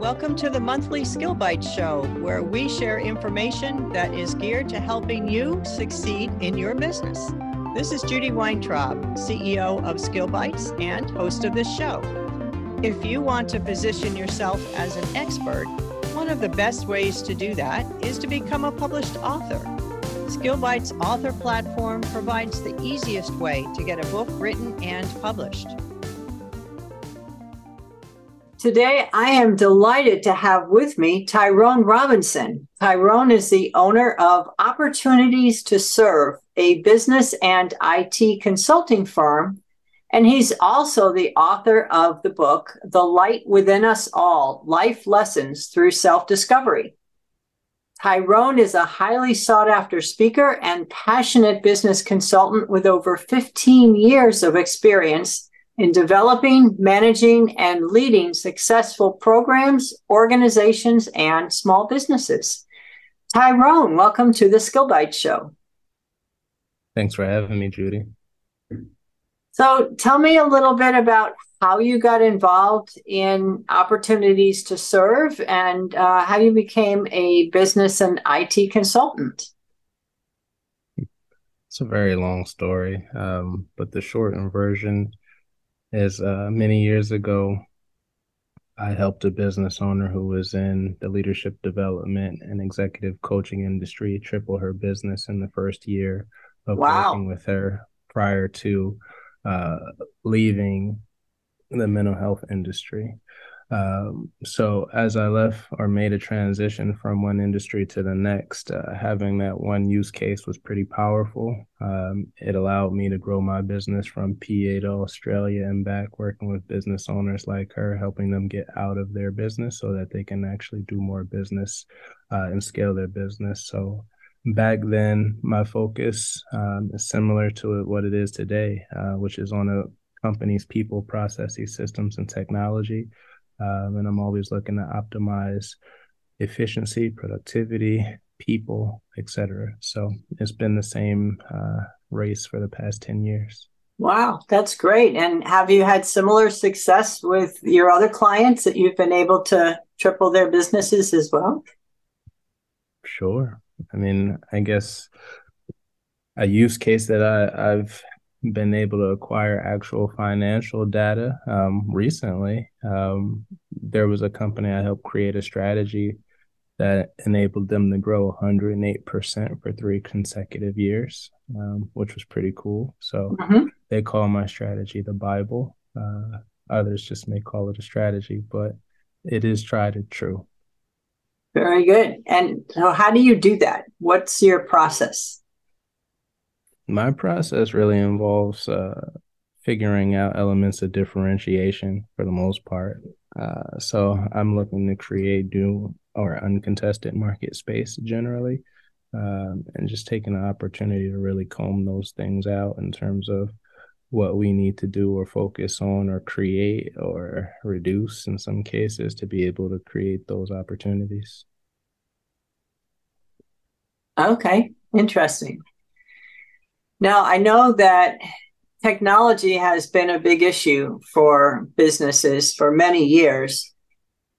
Welcome to the monthly Skill Bites Show, where we share information that is geared to helping you succeed in your business. This is Judy Weintraub, CEO of Skill Bites and host of this show. If you want to position yourself as an expert, one of the best ways to do that is to become a published author. SkillBites author platform provides the easiest way to get a book written and published. Today, I am delighted to have with me Tyrone Robinson. Tyrone is the owner of Opportunities 2 Serve, a business and IT consulting firm. And he's also the author of the book, The Light Within Us All Life Lessons Through Self Discovery. Tyrone is a highly sought after speaker and passionate business consultant with over 15 years of experience in developing, managing, and leading successful programs, organizations, and small businesses. Tyrone, welcome to the Skill Bites Show. Thanks for having me, Judy. So, tell me a little bit about how you got involved in Opportunities 2 Serve and uh, how you became a business and IT consultant. It's a very long story, um, but the shortened version is uh, many years ago, I helped a business owner who was in the leadership development and executive coaching industry triple her business in the first year of wow. working with her prior to uh, leaving the mental health industry. Um, so as I left or made a transition from one industry to the next, uh, having that one use case was pretty powerful. Um, it allowed me to grow my business from PA to Australia and back, working with business owners like her, helping them get out of their business so that they can actually do more business uh, and scale their business. So back then, my focus um, is similar to what it is today, uh, which is on a company's people, processes, systems, and technology. Um, and I'm always looking to optimize efficiency, productivity, people, etc. So it's been the same uh, race for the past 10 years. Wow, that's great. And have you had similar success with your other clients that you've been able to triple their businesses as well? Sure. I mean, I guess a use case that I, I've been able to acquire actual financial data um, recently. Um, there was a company I helped create a strategy that enabled them to grow 108% for three consecutive years, um, which was pretty cool. So mm-hmm. they call my strategy the Bible. Uh, others just may call it a strategy, but it is tried and true. Very good. And so, how do you do that? What's your process? My process really involves uh, figuring out elements of differentiation for the most part. Uh, so I'm looking to create new or uncontested market space generally, um, and just taking the opportunity to really comb those things out in terms of what we need to do or focus on or create or reduce in some cases to be able to create those opportunities. Okay, interesting. Now, I know that technology has been a big issue for businesses for many years.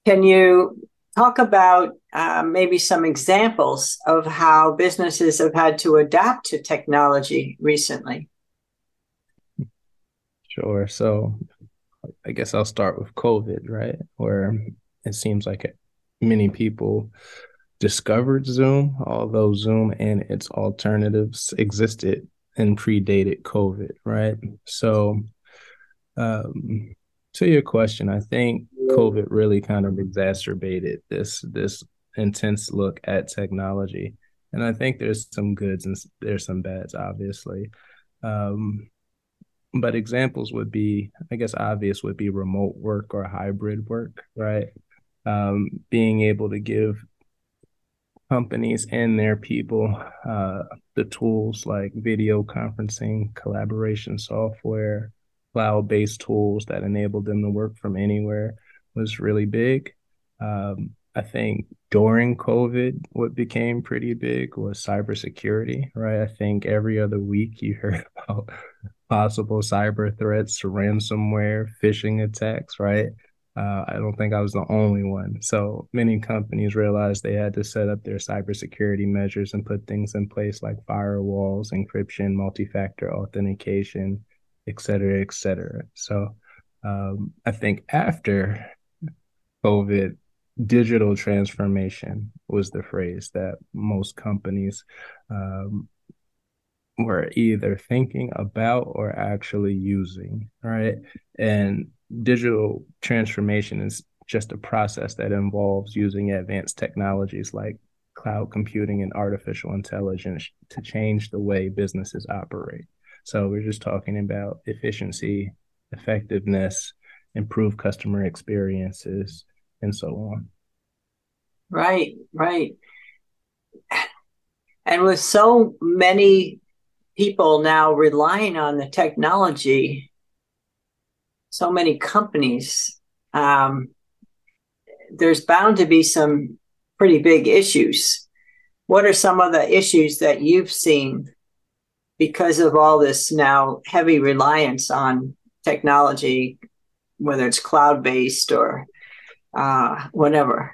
Can you talk about uh, maybe some examples of how businesses have had to adapt to technology recently? Sure. So, I guess I'll start with COVID, right? Where it seems like many people discovered Zoom, although Zoom and its alternatives existed and predated COVID, right? So, um, to your question, I think COVID really kind of exacerbated this this intense look at technology, and I think there's some goods and there's some bads, obviously. Um, but examples would be, I guess, obvious would be remote work or hybrid work, right? Um, being able to give companies and their people uh, the tools like video conferencing, collaboration software, cloud based tools that enabled them to work from anywhere was really big. Um, I think during COVID, what became pretty big was cybersecurity, right? I think every other week you heard about possible cyber threats, ransomware, phishing attacks, right? Uh, I don't think I was the only one. So many companies realized they had to set up their cybersecurity measures and put things in place like firewalls, encryption, multi-factor authentication, et cetera, et cetera. So um, I think after COVID, digital transformation was the phrase that most companies um, were either thinking about or actually using, right? And digital transformation is just a process that involves using advanced technologies like cloud computing and artificial intelligence to change the way businesses operate. So we're just talking about efficiency, effectiveness, improve customer experiences, and so on. Right, right. And with so many people now relying on the technology, so many companies, um, there's bound to be some pretty big issues. What are some of the issues that you've seen because of all this now heavy reliance on technology, whether it's cloud based or uh, whatever?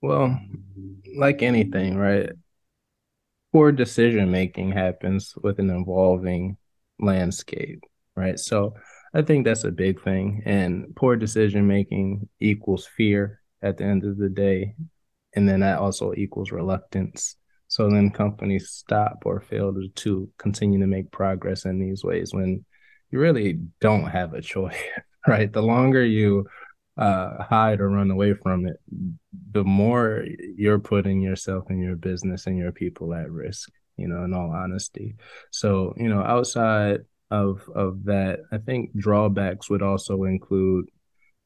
Well, like anything, right? Poor decision making happens with an evolving landscape, right? So I think that's a big thing. And poor decision making equals fear at the end of the day. And then that also equals reluctance. So then companies stop or fail to, to continue to make progress in these ways when you really don't have a choice, right? The longer you uh, hide or run away from it, the more you're putting yourself and your business and your people at risk. You know, in all honesty. So, you know, outside of of that, I think drawbacks would also include,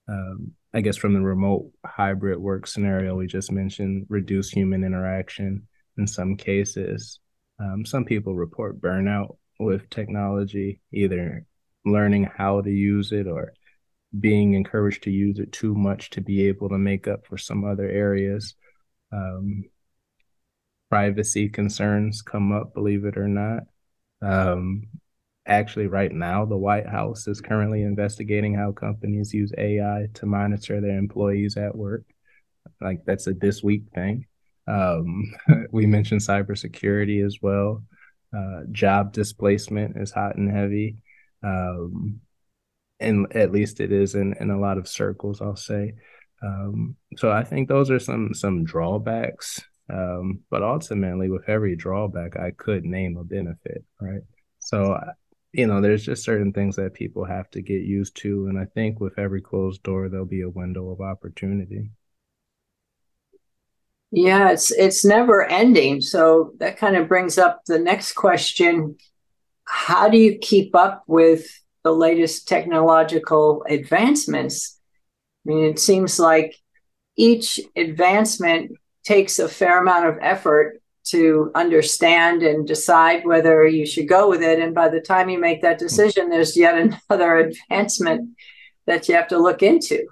um, I guess, from the remote hybrid work scenario we just mentioned, reduce human interaction in some cases. Um, some people report burnout with technology, either learning how to use it or being encouraged to use it too much to be able to make up for some other areas. Um, privacy concerns come up, believe it or not. Um, actually, right now, the White House is currently investigating how companies use AI to monitor their employees at work. Like that's a this week thing. Um, we mentioned cybersecurity as well. Uh, job displacement is hot and heavy. Um, and at least it is in, in a lot of circles, I'll say. Um, so I think those are some some drawbacks. Um, but ultimately, with every drawback, I could name a benefit, right? So, you know, there's just certain things that people have to get used to, and I think with every closed door, there'll be a window of opportunity. Yeah, it's it's never ending. So that kind of brings up the next question: How do you keep up with the latest technological advancements. I mean, it seems like each advancement takes a fair amount of effort to understand and decide whether you should go with it. And by the time you make that decision, there's yet another advancement that you have to look into.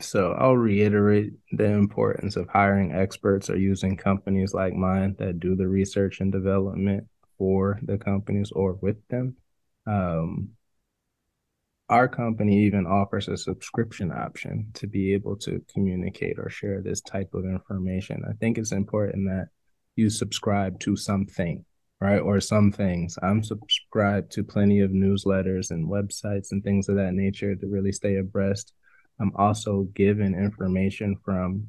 So I'll reiterate the importance of hiring experts or using companies like mine that do the research and development for the companies or with them. Um, our company even offers a subscription option to be able to communicate or share this type of information. I think it's important that you subscribe to something, right? Or some things. I'm subscribed to plenty of newsletters and websites and things of that nature to really stay abreast. I'm also given information from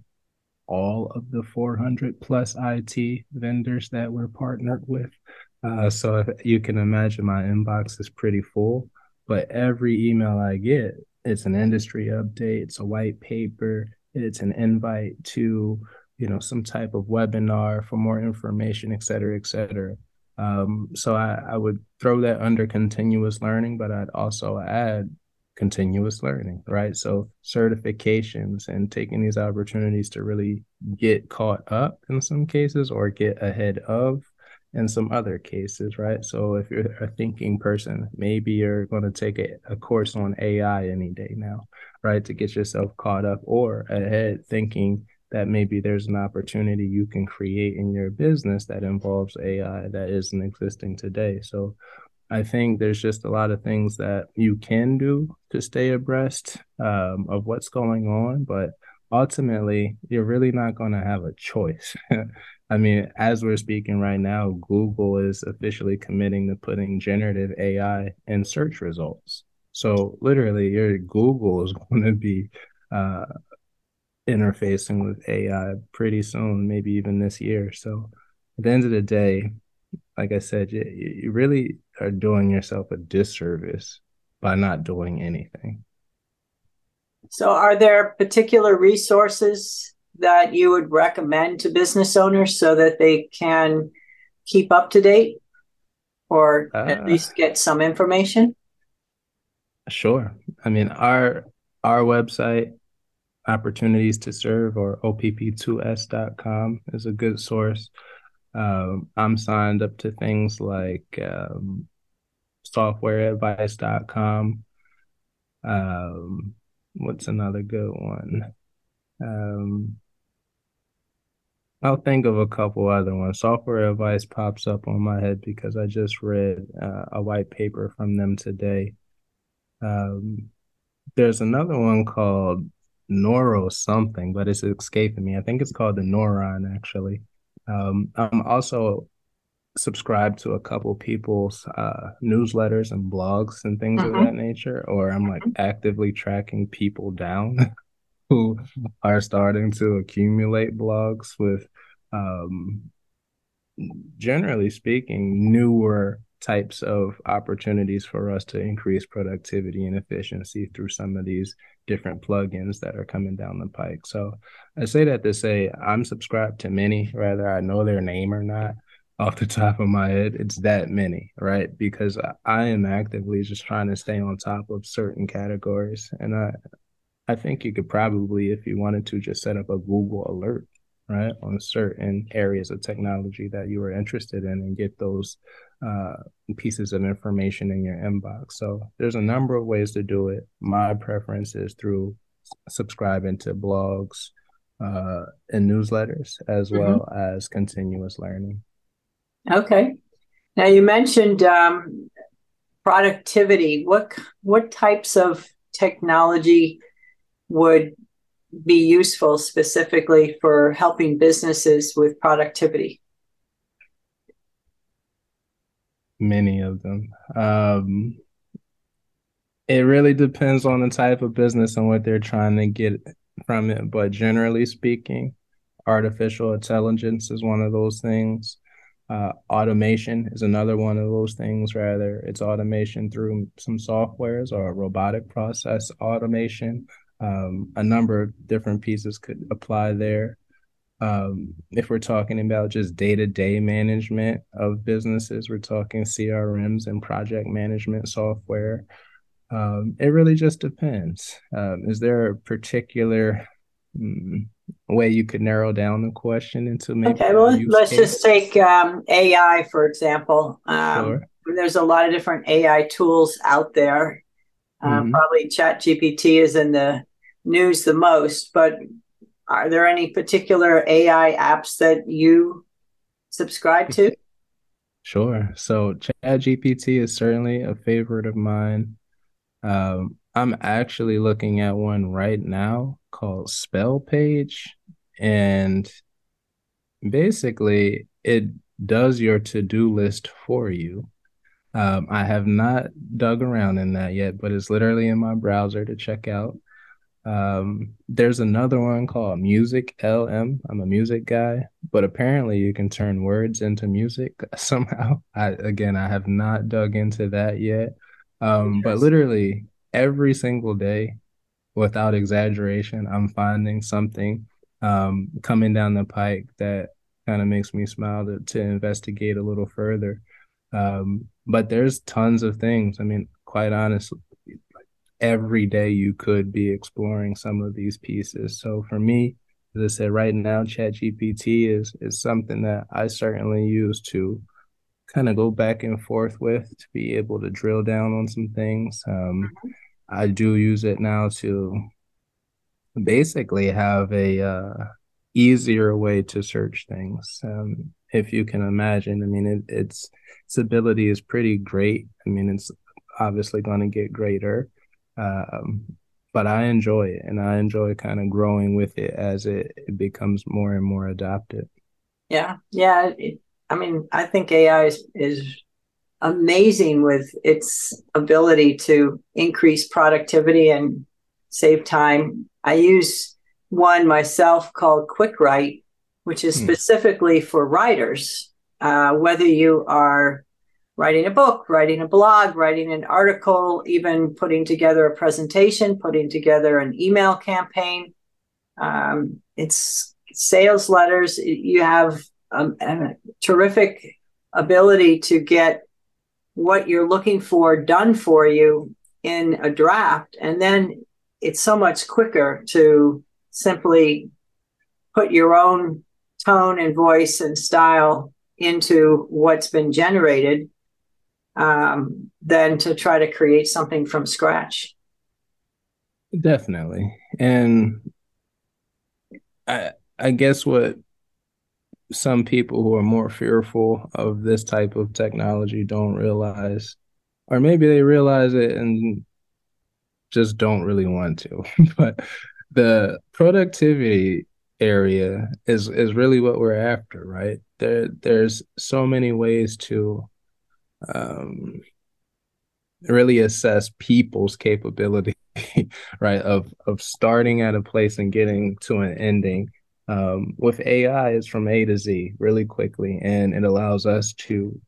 all of the 400 plus IT vendors that we're partnered with. Uh, so if you can imagine, my inbox is pretty full. But every email I get, it's an industry update, it's a white paper, it's an invite to you know some type of webinar for more information, et cetera, et cetera. Um, so I, I would throw that under continuous learning, but I'd also add continuous learning, right? So certifications and taking these opportunities to really get caught up in some cases or get ahead of in some other cases, right? So if you're a thinking person, maybe you're going to take a, a course on AI any day now, right? To get yourself caught up or ahead thinking that maybe there's an opportunity you can create in your business that involves AI that isn't existing today. So I think there's just a lot of things that you can do to stay abreast um, of what's going on, but ultimately, you're really not going to have a choice. I mean, as we're speaking right now, Google is officially committing to putting generative AI in search results. So literally, your Google is going to be uh, interfacing with AI pretty soon, maybe even this year. So at the end of the day, like I said, you, you really are doing yourself a disservice by not doing anything. So, are there particular resources that you would recommend to business owners so that they can keep up to date or uh, at least get some information? Sure. I mean, our our website Opportunities 2 Serve or opp2s.com is a good source. Um, I'm signed up to things like um, softwareadvice.com. Um, what's another good one? Um, I'll think of a couple other ones. Software advice pops up on my head because I just read uh, a white paper from them today. Um, there's another one called Neuro something, but it's escaping me. I think it's called the Neuron actually. Um, I'm also subscribed to a couple people's uh, newsletters and blogs and things mm-hmm. of that nature, or I'm like mm-hmm. actively tracking people down who are starting to accumulate blogs with, um, generally speaking, newer types of opportunities for us to increase productivity and efficiency through some of these different plugins that are coming down the pike. So I say that to say I'm subscribed to many, whether I know their name or not off the top of my head. It's that many, right? Because I am actively just trying to stay on top of certain categories. And I I think you could probably, if you wanted to, just set up a Google alert, right, on certain areas of technology that you are interested in and get those uh, pieces of information in your inbox. So there's a number of ways to do it. My preference is through subscribing to blogs uh, and newsletters as mm-hmm. well as continuous learning. Okay. Now you mentioned um, productivity. What what types of technology would be useful specifically for helping businesses with productivity? Many of them. Um, it really depends on the type of business and what they're trying to get from it. But generally speaking, artificial intelligence is one of those things. Uh, automation is another one of those things. Rather, it's automation through some softwares or robotic process automation. Um, a number of different pieces could apply there. Um, if we're talking about just day to day management of businesses, we're talking CRMs and project management software. Um, it really just depends. Um, is there a particular mm, way you could narrow down the question into maybe? Okay, well, let's case? just take um, AI for example. Um, sure. There's a lot of different AI tools out there. Uh, mm-hmm. Probably ChatGPT is in the news the most, but are there any particular AI apps that you subscribe to? Sure. So ChatGPT is certainly a favorite of mine. Um, I'm actually looking at one right now called Spell Page, and basically it does your to-do list for you. Um, I have not dug around in that yet, but it's literally in my browser to check out. Um, there's another one called MusicLM. I'm a music guy, but apparently you can turn words into music somehow. I again, I have not dug into that yet. Um, but literally every single day, without exaggeration, I'm finding something um, coming down the pike that kind of makes me smile to, to investigate a little further. Um, but there's tons of things. I mean, quite honestly, every day you could be exploring some of these pieces. So for me, as I said, right now, ChatGPT is is something that I certainly use to kind of go back and forth with to be able to drill down on some things. Um, mm-hmm. I do use it now to basically have a uh, easier way to search things. Um, if you can imagine. I mean, it, it's its ability is pretty great. I mean, it's obviously going to get greater, um, but I enjoy it, and I enjoy kind of growing with it as it, it becomes more and more adopted. Yeah, yeah. It, I mean, I think AI is, is amazing with its ability to increase productivity and save time. I use one myself called Quick Write, which is hmm. specifically for writers. Uh, whether you are writing a book, writing a blog, writing an article, even putting together a presentation, putting together an email campaign. Um, it's sales letters. You have a, a terrific ability to get what you're looking for done for you in a draft. And then it's so much quicker to simply put your own tone and voice and style into what's been generated um, than to try to create something from scratch. Definitely. And I I guess what some people who are more fearful of this type of technology don't realize, or maybe they realize it and just don't really want to. but the productivity area is is really what we're after, right? There there's so many ways to um really assess people's capability right of of starting at a place and getting to an ending um, with AI, it's from A to Z really quickly, and it allows us to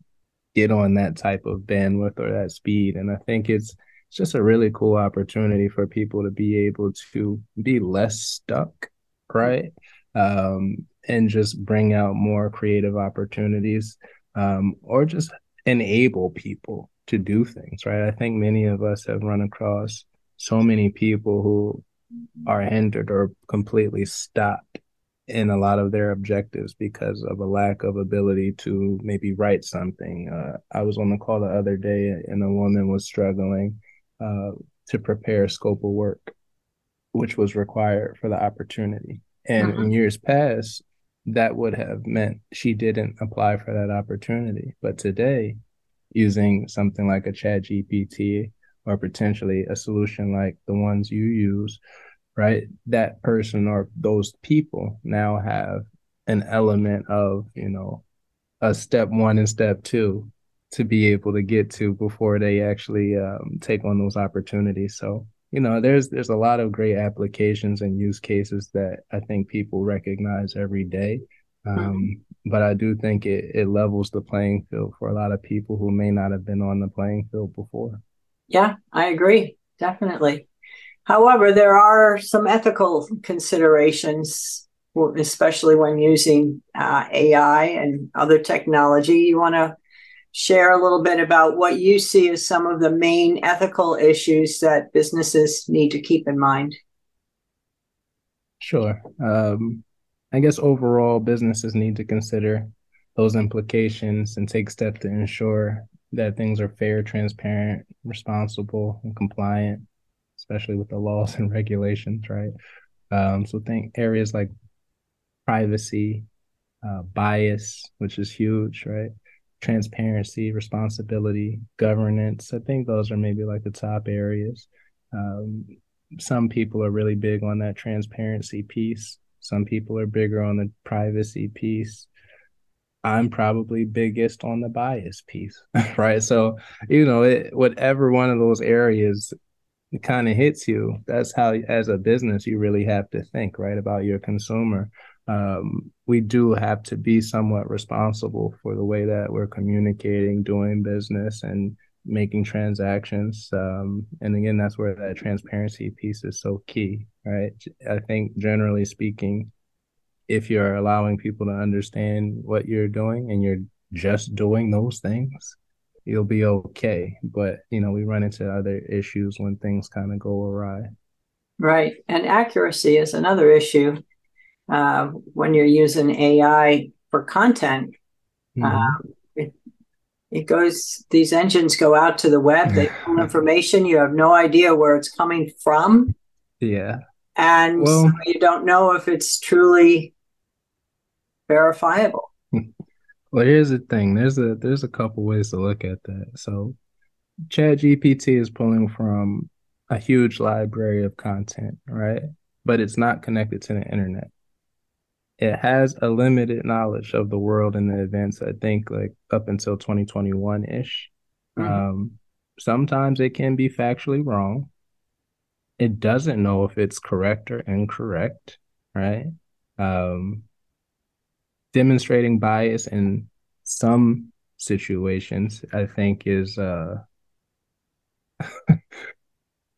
get on that type of bandwidth or that speed. And I think it's it's just a really cool opportunity for people to be able to be less stuck, right? Um, and just bring out more creative opportunities, um, or just enable people to do things, right? I think many of us have run across so many people who are hindered or completely stopped in a lot of their objectives because of a lack of ability to maybe write something. Uh, I was on the call the other day and a woman was struggling uh, to prepare a scope of work, which was required for the opportunity. And mm-hmm. in years past, that would have meant she didn't apply for that opportunity. But today, using something like a ChatGPT or potentially a solution like the ones you use, right? That person or those people now have an element of, you know, a step one and step two to be able to get to before they actually um, take on those opportunities. So, you know, there's there's a lot of great applications and use cases that I think people recognize every day. Um, mm-hmm. But I do think it, it levels the playing field for a lot of people who may not have been on the playing field before. Yeah, I agree. Definitely. However, there are some ethical considerations, especially when using uh, AI and other technology. You want to share a little bit about what you see as some of the main ethical issues that businesses need to keep in mind? Sure. Um, I guess overall, businesses need to consider those implications and take steps to ensure that things are fair, transparent, responsible, and compliant especially with the laws and regulations, right? Um, so think areas like privacy, uh, bias, which is huge, right? Transparency, responsibility, governance. I think those are maybe like the top areas. Um, some people are really big on that transparency piece. Some people are bigger on the privacy piece. I'm probably biggest on the bias piece, right? So, you know, it, whatever one of those areas kind of hits you that's how as a business you really have to think right about your consumer um, we do have to be somewhat responsible for the way that we're communicating doing business and making transactions um, and again that's where that transparency piece is so key right i think generally speaking if you're allowing people to understand what you're doing and you're just doing those things you'll be okay. But you know, we run into other issues when things kind of go awry. Right, and accuracy is another issue uh, when you're using AI for content. Mm-hmm. Uh, it, it goes; these engines go out to the web. They pull information. You have no idea where it's coming from. Yeah, and well, so you don't know if it's truly verifiable. Well, here's the thing. There's a there's a couple ways to look at that. So, ChatGPT is pulling from a huge library of content, right? But it's not connected to the internet. It has a limited knowledge of the world and the events. I think like up until 2021 ish. Mm-hmm. Um, sometimes it can be factually wrong. It doesn't know if it's correct or incorrect, right? Um, demonstrating bias in some situations, I think, is uh,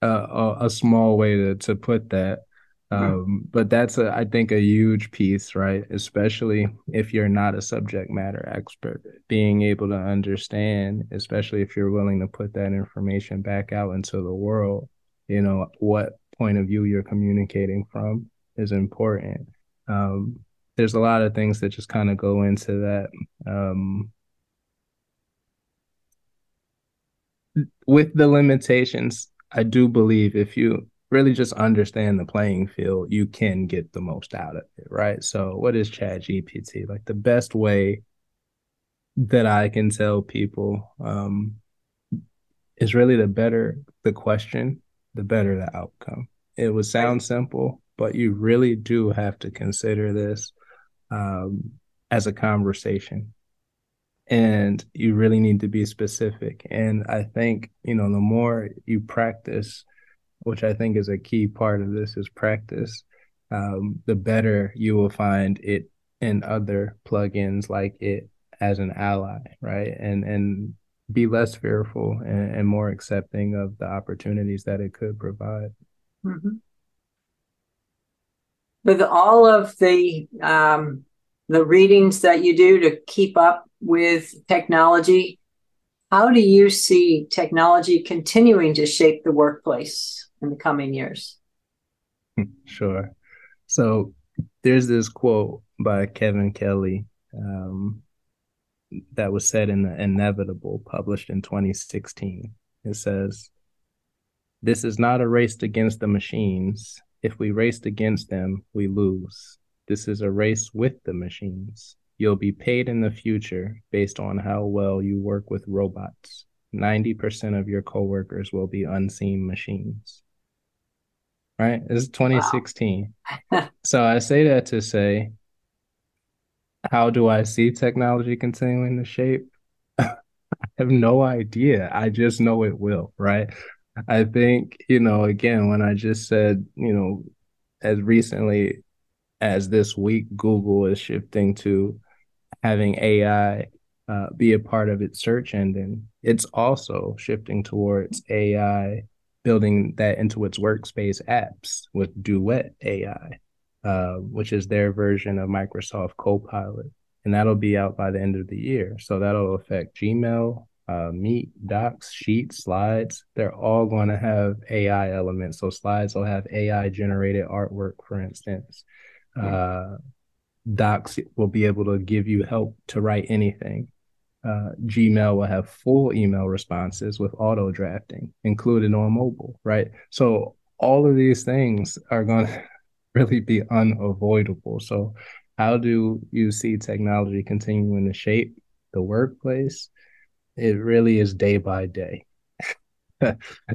a, a small way to, to put that. Um, but that's a, I think a huge piece, right? Especially if you're not a subject matter expert, being able to understand, especially if you're willing to put that information back out into the world, you know, what point of view you're communicating from is important. Um, there's a lot of things that just kind of go into that. Um, with the limitations, I do believe if you really just understand the playing field, you can get the most out of it, right? So, what is ChatGPT? Like the best way that I can tell people um, is really the better the question, the better the outcome. It would sound simple, but you really do have to consider this um, as a conversation. And you really need to be specific. And I think, you know, the more you practice, which I think is a key part of this is practice, um, the better you will find it in other plugins like it as an ally, right? And and be less fearful and, and more accepting of the opportunities that it could provide. Mm-hmm with all of the um, the readings that you do to keep up with technology, how do you see technology continuing to shape the workplace in the coming years? Sure. So there's this quote by Kevin Kelly um, that was said in the Inevitable, published in 2016. It says, This is not a race against the machines if we raced against them, we lose. This is a race with the machines. You'll be paid in the future based on how well you work with robots. 90% of your coworkers will be unseen machines. Right? This is 2016. Wow. so I say that to say, how do I see technology continuing to shape? I have no idea. I just know it will, right? I think, you know, again, when I just said, you know, as recently as this week, Google is shifting to having AI uh, be a part of its search engine. It's also shifting towards AI building that into its workspace apps with Duet AI, uh, which is their version of Microsoft Copilot. And that'll be out by the end of the year. So that'll affect Gmail, uh, Meet, Docs, Sheets, Slides, they're all going to have AI elements. So slides will have AI generated artwork, for instance. Uh, Docs will be able to give you help to write anything. Uh, Gmail will have full email responses with auto drafting included on mobile, right? So all of these things are going to really be unavoidable. So, how do you see technology continuing to shape the workplace? it really is day by day.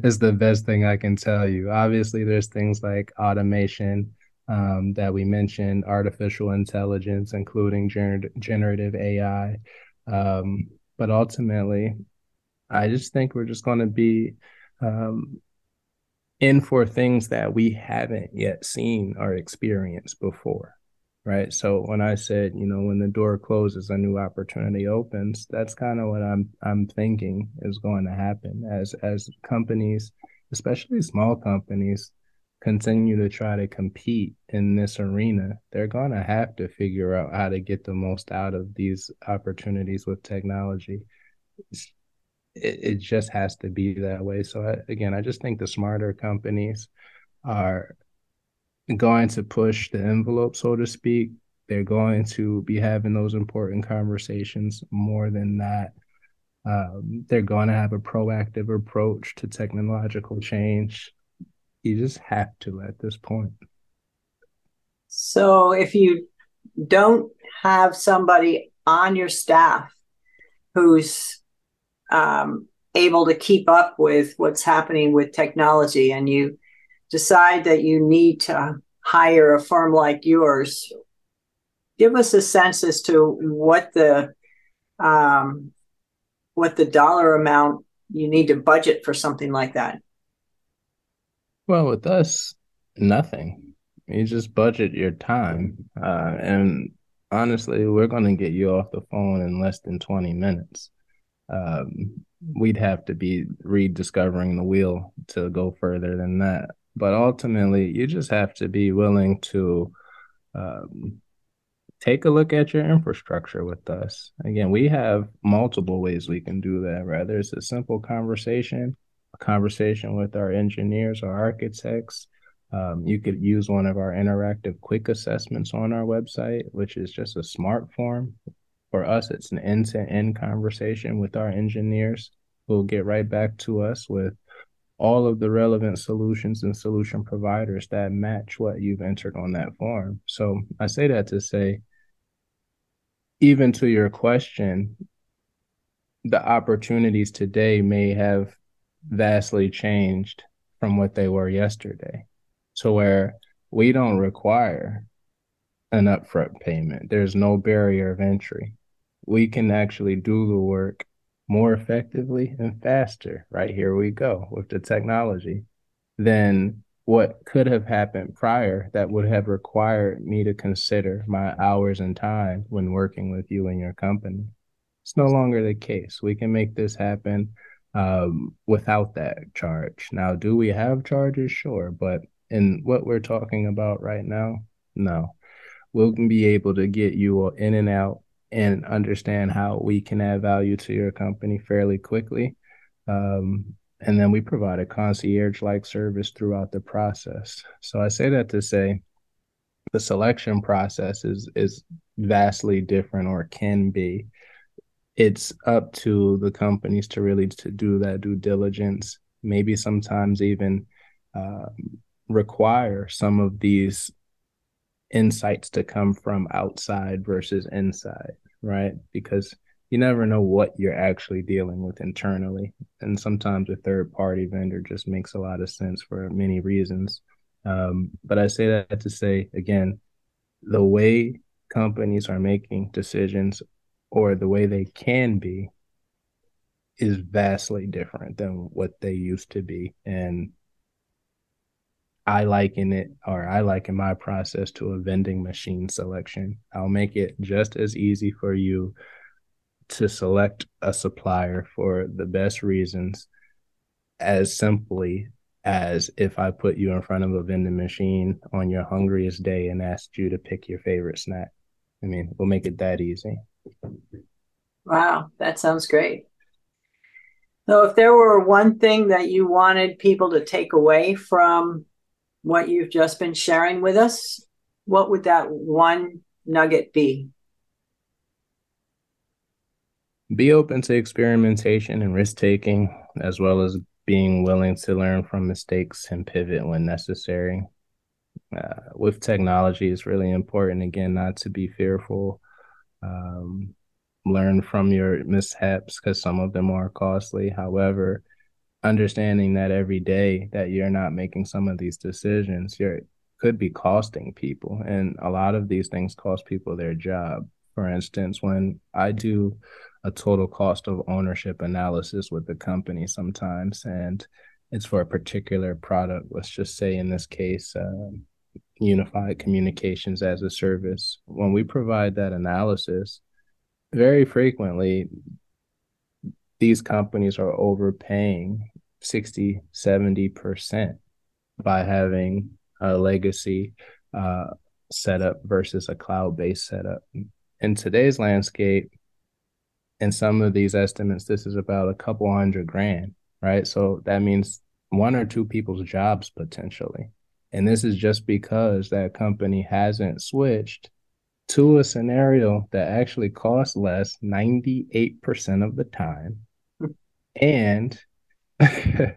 is the best thing I can tell you. Obviously, there's things like automation um, that we mentioned, artificial intelligence, including gener- generative AI. Um, but ultimately, I just think we're just going to be um, in for things that we haven't yet seen or experienced before right? So when i said you know when the door closes a new opportunity opens that's kind of what i'm i'm thinking is going to happen. As as companies especially small companies continue to try to compete in this arena they're going to have to figure out how to get the most out of these opportunities with technology it, it just has to be that way so I, again i just think the smarter companies are going to push the envelope, so to speak. They're going to be having those important conversations more than that. Um, they're going to have a proactive approach to technological change. You just have to at this point. So, if you don't have somebody on your staff who's um, able to keep up with what's happening with technology and you decide that you need to hire a firm like yours, give us a sense as to what the um, what the dollar amount you need to budget for something like that. Well, with us, nothing. You just budget your time, uh, and honestly, we're going to get you off the phone in less than twenty minutes. Um, we'd have to be rediscovering the wheel to go further than that. But ultimately, you just have to be willing to um, take a look at your infrastructure with us. Again, we have multiple ways we can do that. Rather, it's a simple conversation, a conversation with our engineers or architects. Um, you could use one of our interactive quick assessments on our website, which is just a smart form for us, it's an end to end conversation with our engineers who'll get right back to us with all of the relevant solutions and solution providers that match what you've entered on that form. So I say that to say, even to your question, the opportunities today may have vastly changed from what they were yesterday. So where we don't require an upfront payment, there's no barrier of entry we can actually do the work more effectively and faster. Right here we go with the technology than what could have happened prior that would have required me to consider my hours and time when working with you and your company. It's no longer the case. We can make this happen um, without that charge. Now, do we have charges? Sure. But in what we're talking about right now, no. We'll be able to get you in and out and understand how we can add value to your company fairly quickly. Um, and then we provide a concierge like service throughout the process. So I say that to say the selection process is is vastly different or can be. It's up to the companies to really to do that due diligence, maybe sometimes even uh, require some of these insights to come from outside versus inside right? Because you never know what you're actually dealing with internally. And sometimes a third party vendor just makes a lot of sense for many reasons. Um, but I say that to say, again, the way companies are making decisions or the way they can be is vastly different than what they used to be. And I liken it, or I liken my process to a vending machine selection. I'll make it just as easy for you to select a supplier for the best reasons as simply as if I put you in front of a vending machine on your hungriest day and asked you to pick your favorite snack. I mean, we'll make it that easy. Wow, that sounds great. So, if there were one thing that you wanted people to take away from what you've just been sharing with us, what would that one nugget be? Be open to experimentation and risk taking, as well as being willing to learn from mistakes and pivot when necessary. Uh, with technology, it's really important, again, not to be fearful. Um, learn from your mishaps because some of them are costly. However, understanding that every day that you're not making some of these decisions, you're could be costing people. And a lot of these things cost people their job. For instance, when I do a total cost of ownership analysis with the company sometimes, and it's for a particular product, let's just say in this case, uh, unified communications as a service. When we provide that analysis, very frequently these companies are overpaying 60, 70% by having a legacy uh, setup versus a cloud based setup. In today's landscape, in some of these estimates, this is about a couple hundred grand, right? So that means one or two people's jobs potentially. And this is just because that company hasn't switched to a scenario that actually costs less 98% of the time and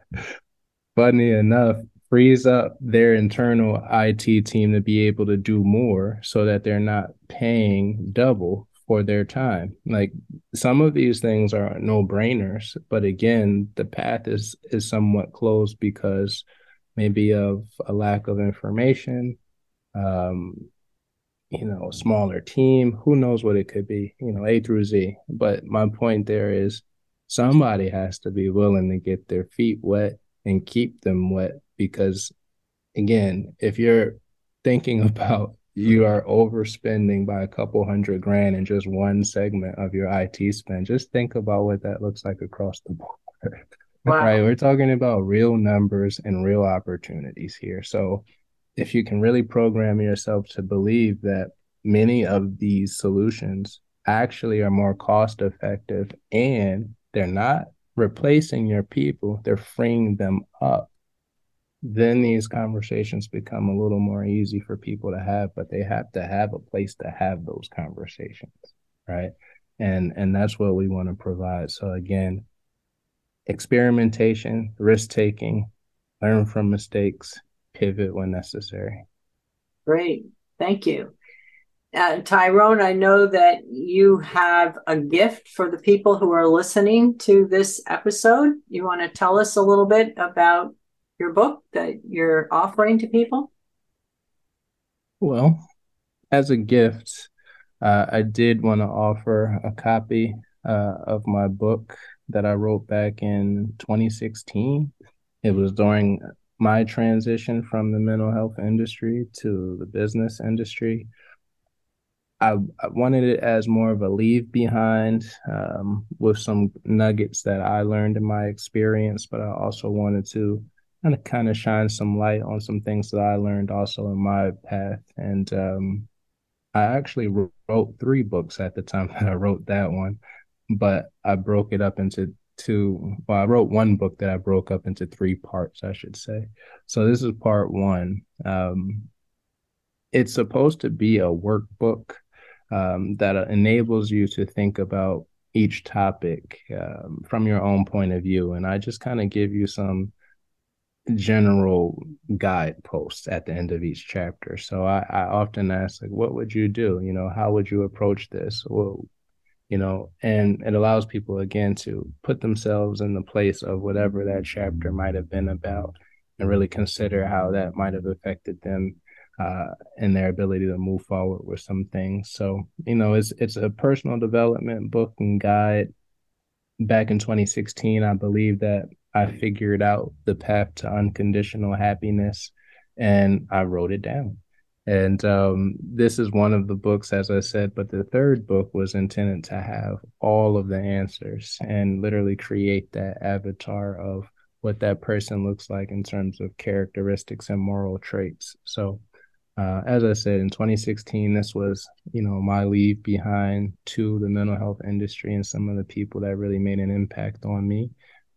funny enough, frees up their internal IT team to be able to do more so that they're not paying double for their time. Like some of these things are no brainers, but again, the path is is somewhat closed because maybe of a lack of information, um, you know, smaller team, who knows what it could be, you know, A through Z. But my point there is somebody has to be willing to get their feet wet and keep them wet because again, if you're thinking about you are overspending by a couple hundred grand in just one segment of your IT spend, just think about what that looks like across the board. Wow. Right. We're talking about real numbers and real opportunities here. So if you can really program yourself to believe that many of these solutions actually are more cost effective and they're not replacing your people, they're freeing them up. Then these conversations become a little more easy for people to have, but they have to have a place to have those conversations, right? And and that's what we want to provide. So again, experimentation, risk taking, learn from mistakes, pivot when necessary. Great. Thank you. Uh, Tyrone, I know that you have a gift for the people who are listening to this episode. You want to tell us a little bit about your book that you're offering to people? Well, as a gift, uh, I did want to offer a copy uh, of my book that I wrote back in 2016. It was during my transition from the mental health industry to the business industry. I, I wanted it as more of a leave behind um, with some nuggets that I learned in my experience, but I also wanted to kind of kind of shine some light on some things that I learned also in my path. And um, I actually wrote three books at the time that I wrote that one but I broke it up into two. Well, I wrote one book that I broke up into three parts, I should say. So this is part one. Um, it's supposed to be a workbook um, that enables you to think about each topic um, from your own point of view. And I just kind of give you some general guideposts at the end of each chapter. So I, I often ask, like, what would you do? You know, how would you approach this? Well, you know, and it allows people again to put themselves in the place of whatever that chapter might have been about and really consider how that might have affected them uh, and their ability to move forward with some things. So, you know, it's it's a personal development book and guide. Back in 2016, I believe that I figured out the path to unconditional happiness and I wrote it down. And um, this is one of the books, as I said, but the third book was intended to have all of the answers and literally create that avatar of what that person looks like in terms of characteristics and moral traits. So, uh, as I said, in 2016, this was, you know, my leave behind to the mental health industry and some of the people that really made an impact on me.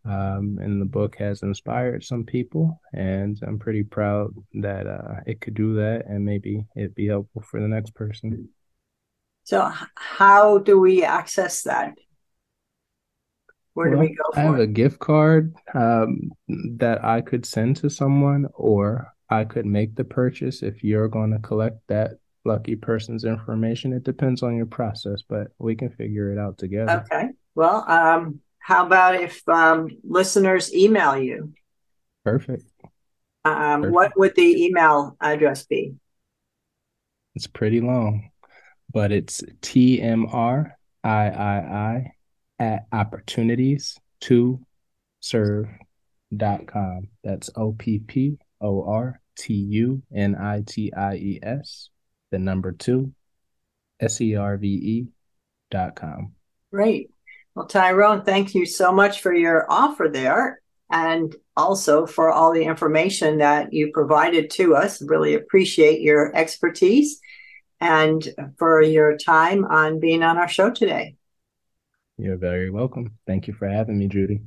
Um, and the book has inspired some people, and I'm pretty proud that uh, it could do that, and maybe it'd be helpful for the next person. So, how do we access that? Where well, do we go? I have it? a gift card um, that I could send to someone, or I could make the purchase if you're going to collect that lucky person's information. It depends on your process, but we can figure it out together. Okay. Well, um, how about if um, listeners email you? Perfect. Um, Perfect. What would the email address be? It's pretty long, but it's TMRIII at opportunities 2 serve.com. That's O P P O R T U N I T I E S, the number two, S E R V E dot com. Great. Well, Tyrone, thank you so much for your offer there and also for all the information that you provided to us. Really appreciate your expertise and for your time on being on our show today. You're very welcome. Thank you for having me, Judy.